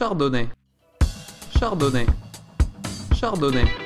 Chardonnay. Chardonnay. Chardonnay.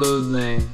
Chardonnay.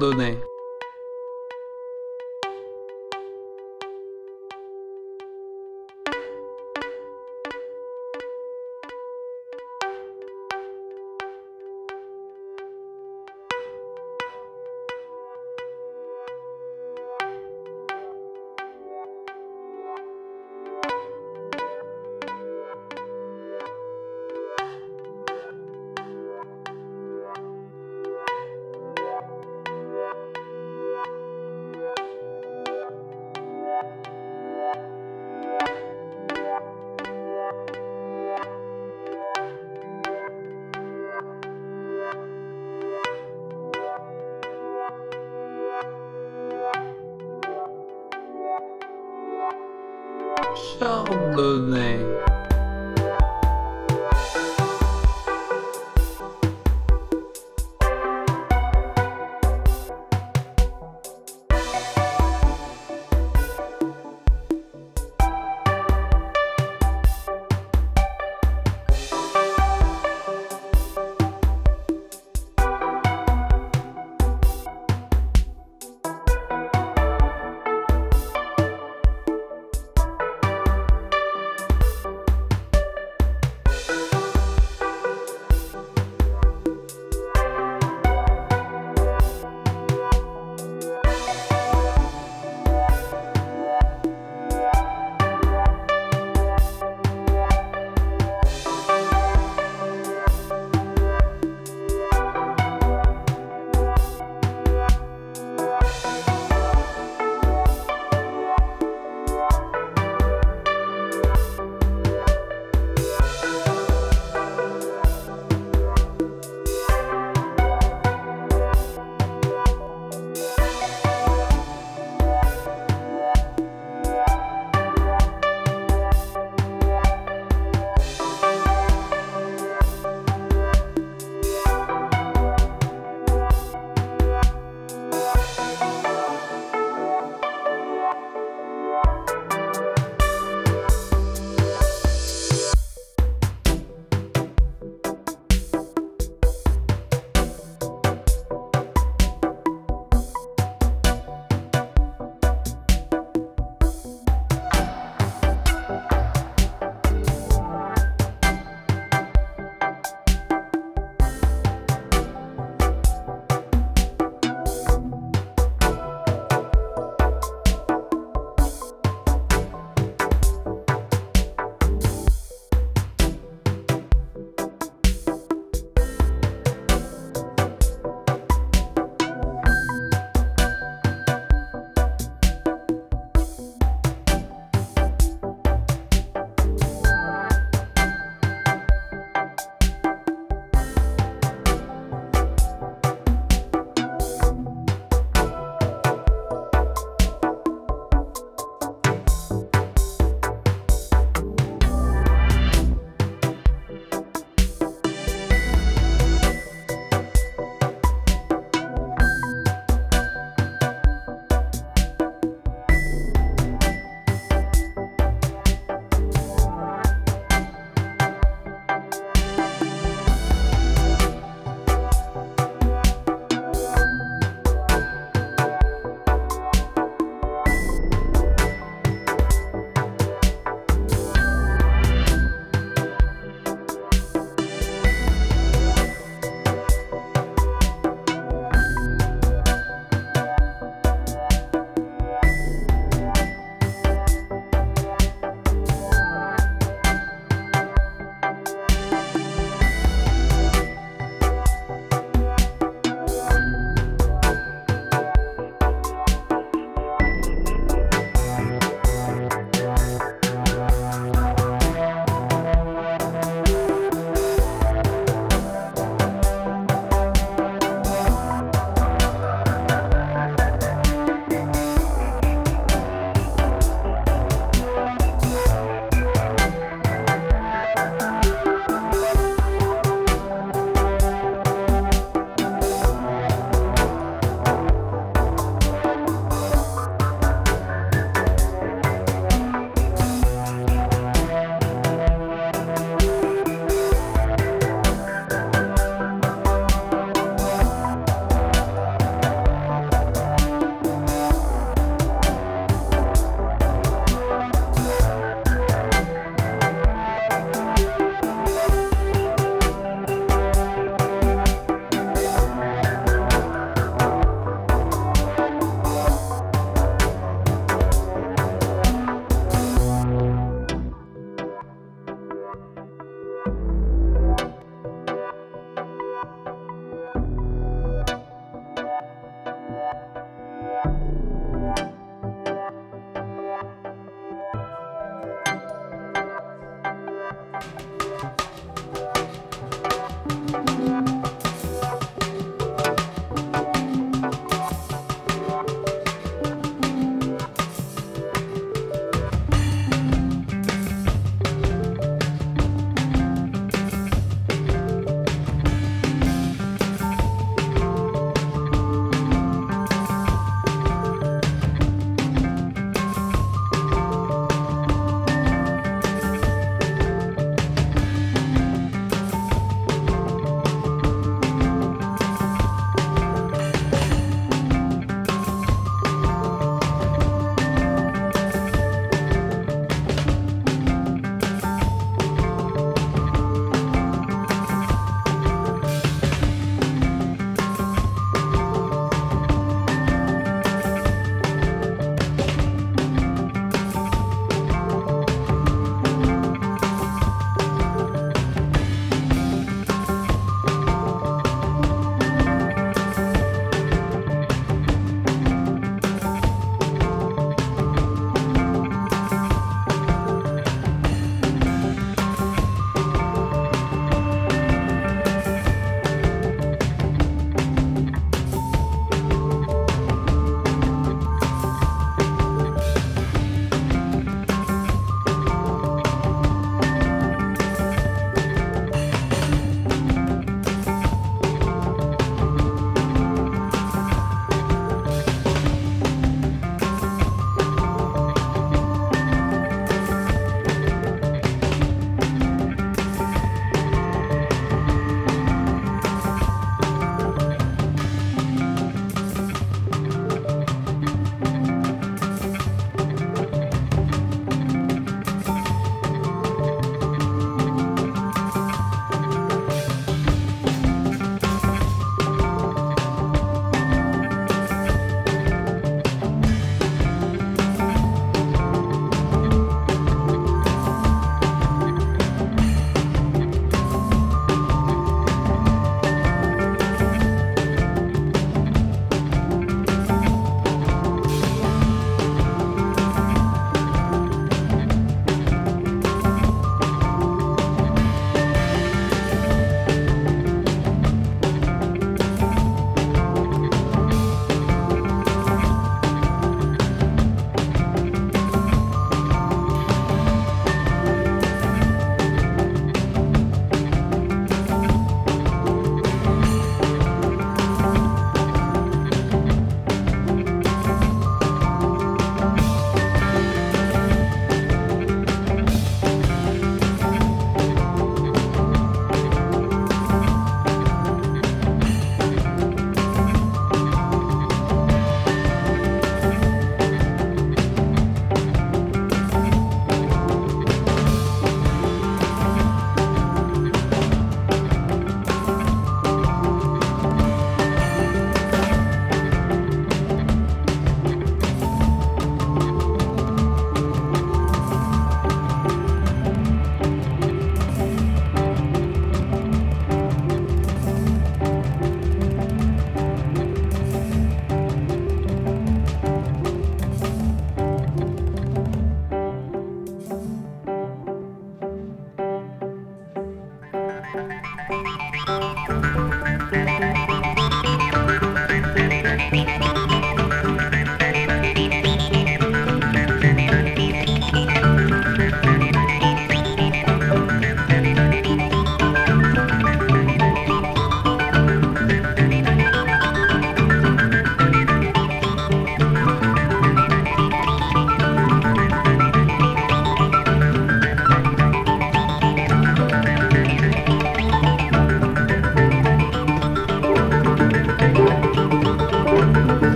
computador, né? So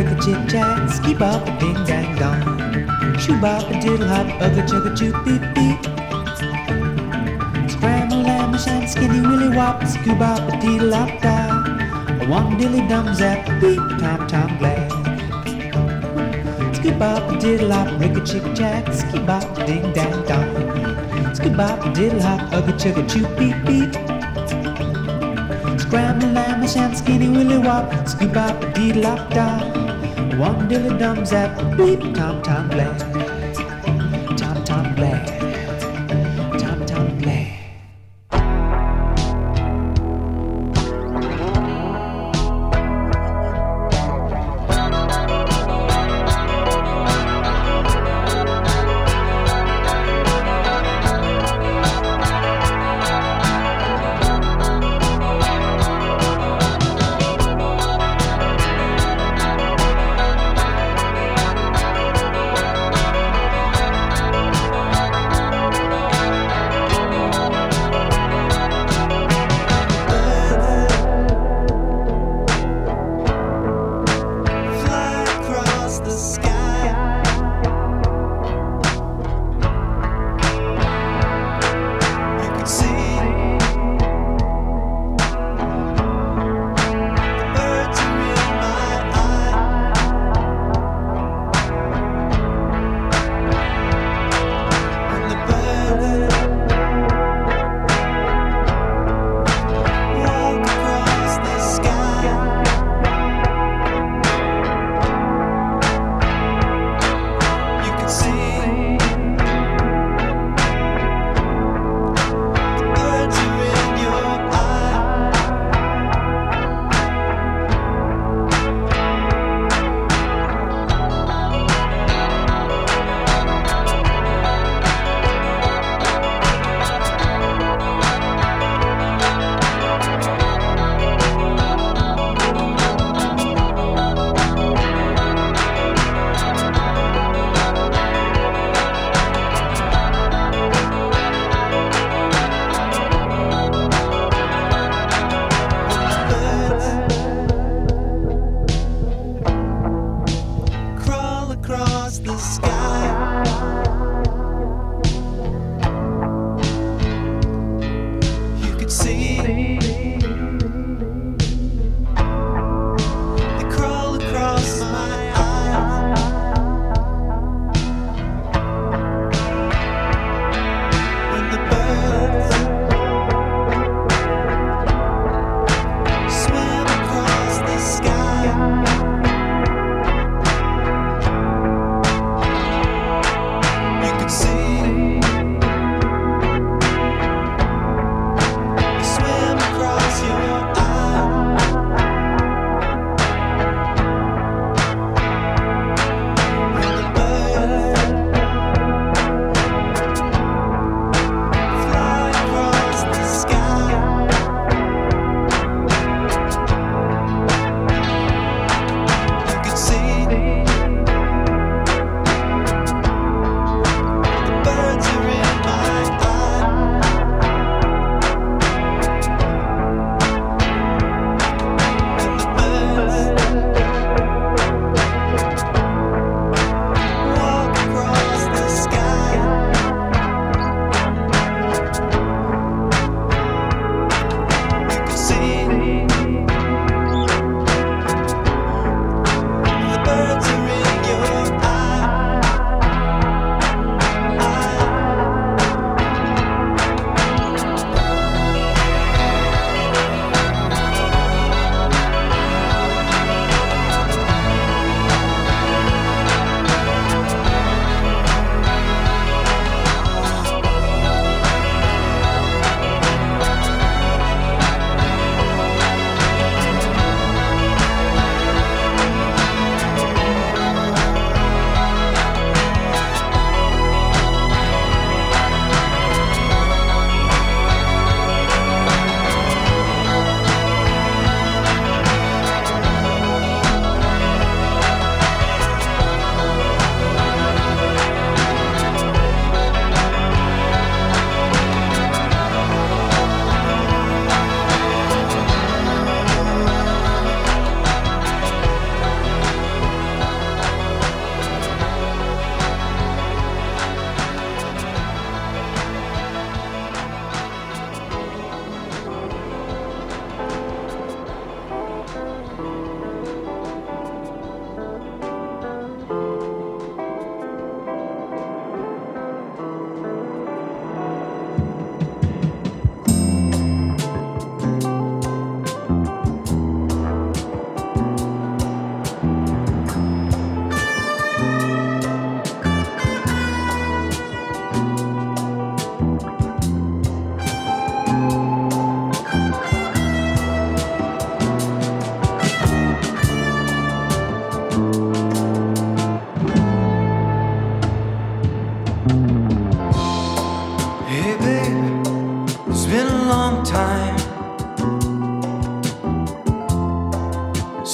ricka chit chat, ski bop ding dang dong. Shoo bop a diddle hop, ugga chugga choo beep beep. Scramble lamb sham skinny willy wop, scoo bop a diddle hop da. A one dilly dum zap, beep tom tom glad. Skip bop a diddle hop, ricka chick jack, ski bop ding dang dong. Skip bop a diddle hop, ugga chugga choo beep beep. Scramble lamb sham skinny willy wop, scoop up dee lop da. One dilly dums at a beep tom tom blast.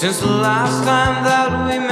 Since the last time that we met.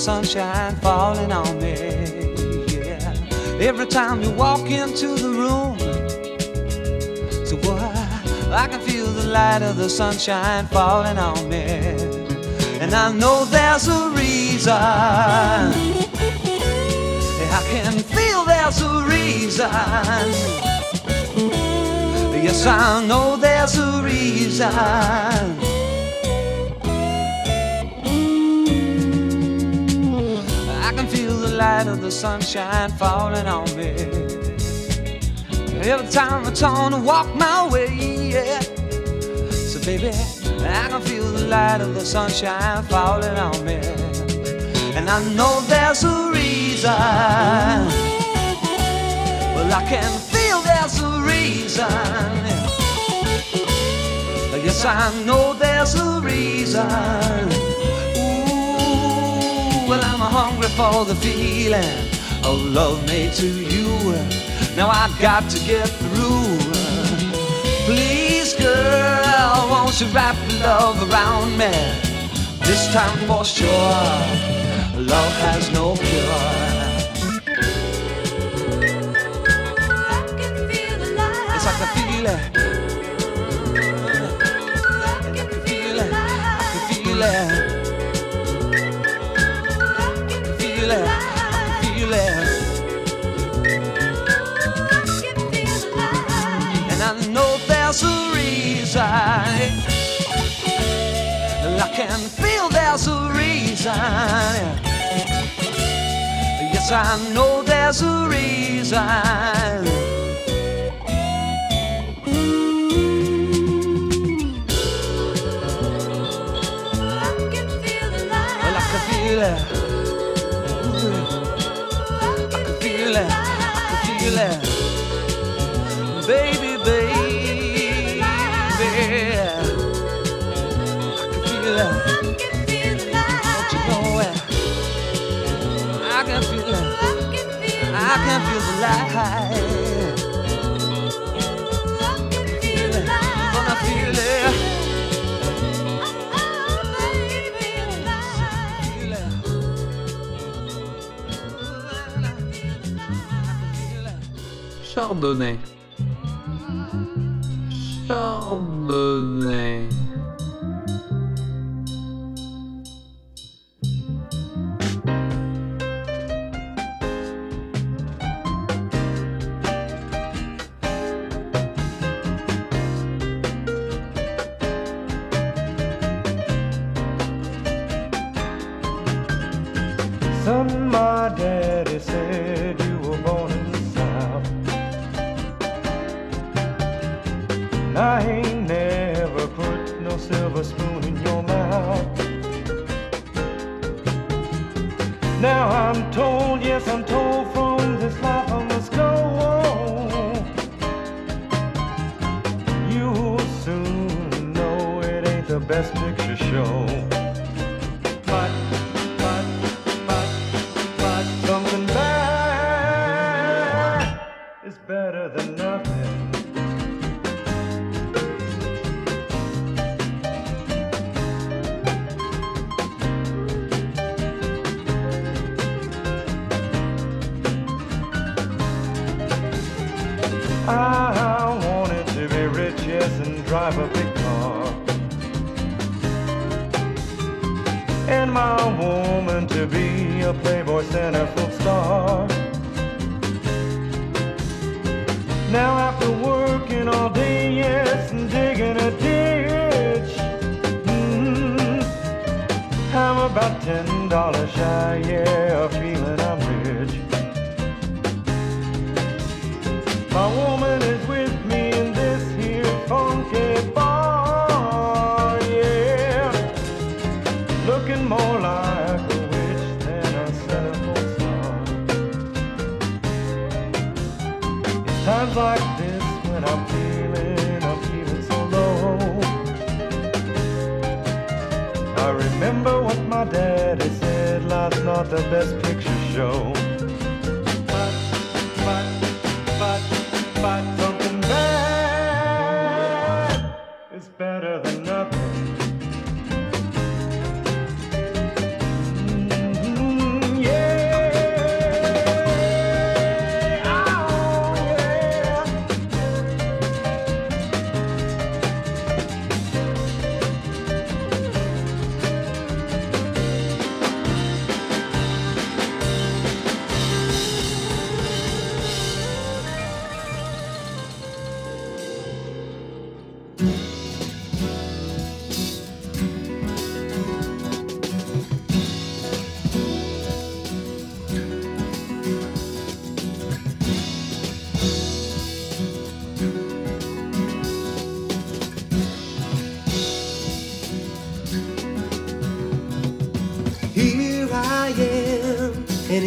sunshine falling on me. Yeah. Every time you walk into the room, so what? I can feel the light of the sunshine falling on me. And I know there's a reason. I can feel there's a reason. Yes, I know there's a reason. Light of the sunshine falling on me. Every time I turn to walk my way, yeah. So baby, I can feel the light of the sunshine falling on me. And I know there's a reason. Well, I can feel there's a reason. Yes, I know there's a reason. I'm hungry for the feeling of love made to you. Now I've got to get through. Please, girl, won't you wrap your love around me? This time for sure, love has no cure. Yes, I can feel it. I can feel it. I can feel it. Can feel there's a reason. Yes, I know there's a reason. I can feel the light. Feel it. Gonna feel it. Feel it. Chardonnay. Chardonnay.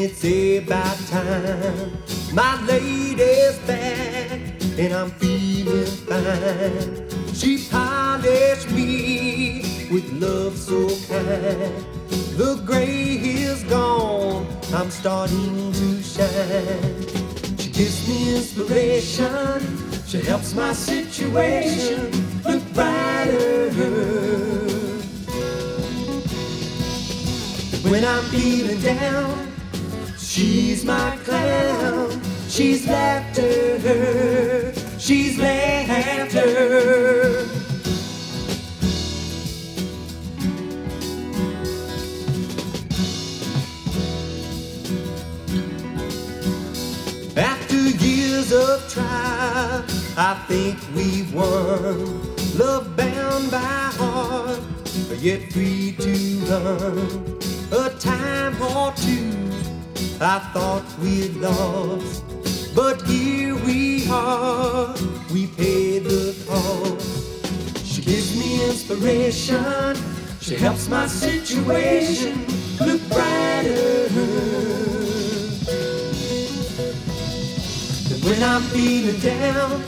It's about time. Down,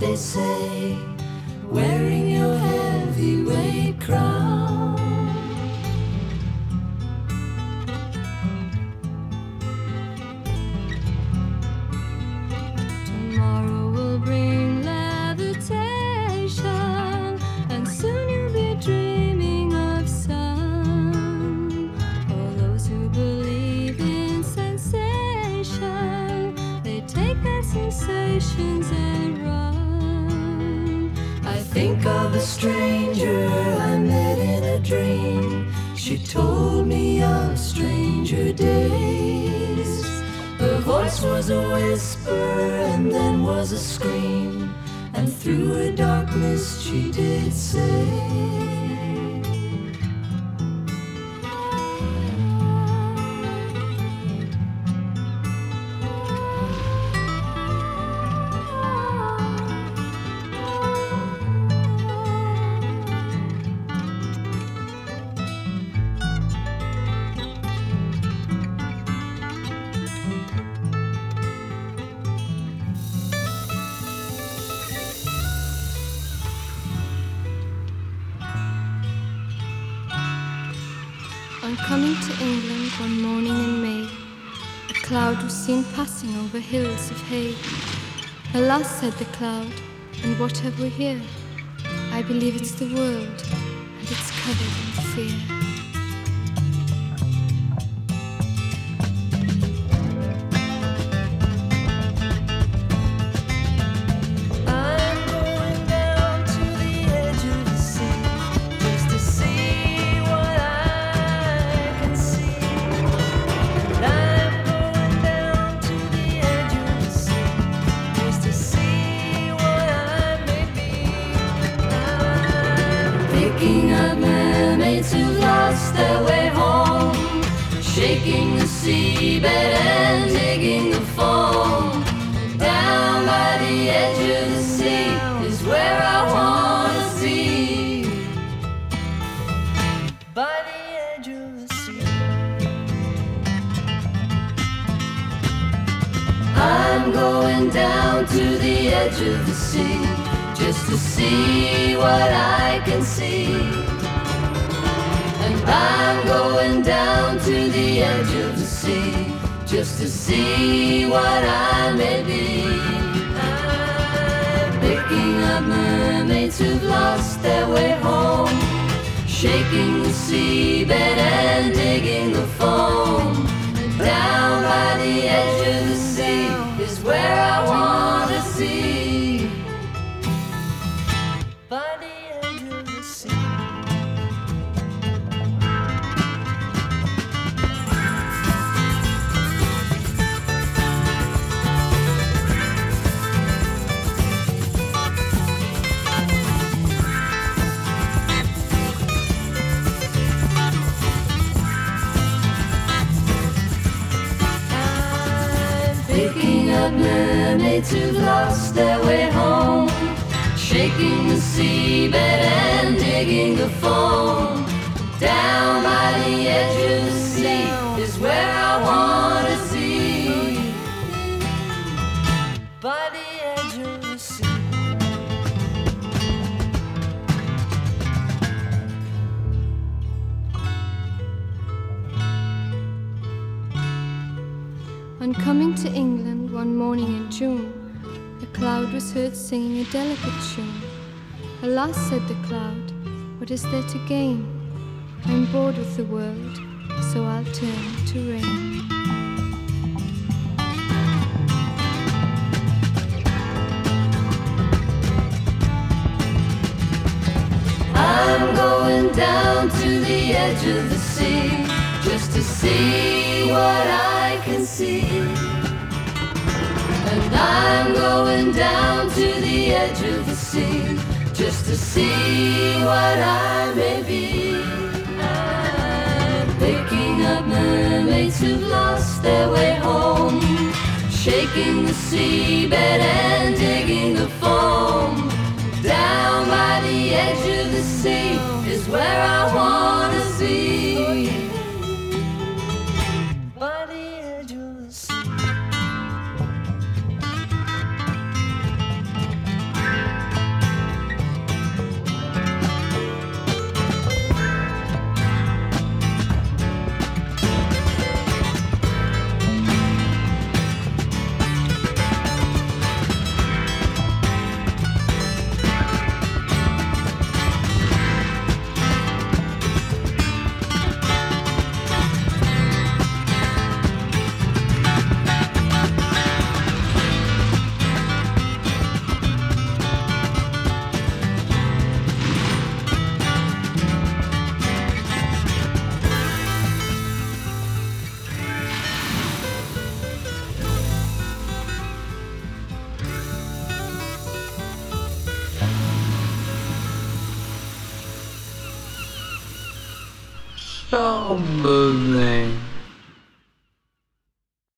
believe passing over hills of hay. Alas, said the cloud, and what have we here? I believe it's the world, and it's covered down to the edge of the sea just to see what I can see. And I'm going down to the edge of the sea just to see what I may be. Picking up mermaids who've lost their way home, shaking the seabed and digging the foam. Down by the edge of the sea is where I wanna see. Up mermaids who've lost their way home, shaking the seabed and digging the foam. Down by the edge of the sea is where I wanna see. By the edge of the sea. On coming to England one morning in June, a cloud was heard singing a delicate tune. Alas, said the cloud, what is there to gain? I'm bored with the world, so I'll turn to rain. I'm going down to the edge of the sea just to see what I can see. And I'm going down to the edge of the sea just to see what I may be. I'm picking up mermaids who've lost their way home, shaking the seabed and digging the foam. Down by the edge of the sea is where I wanna see. Somebody.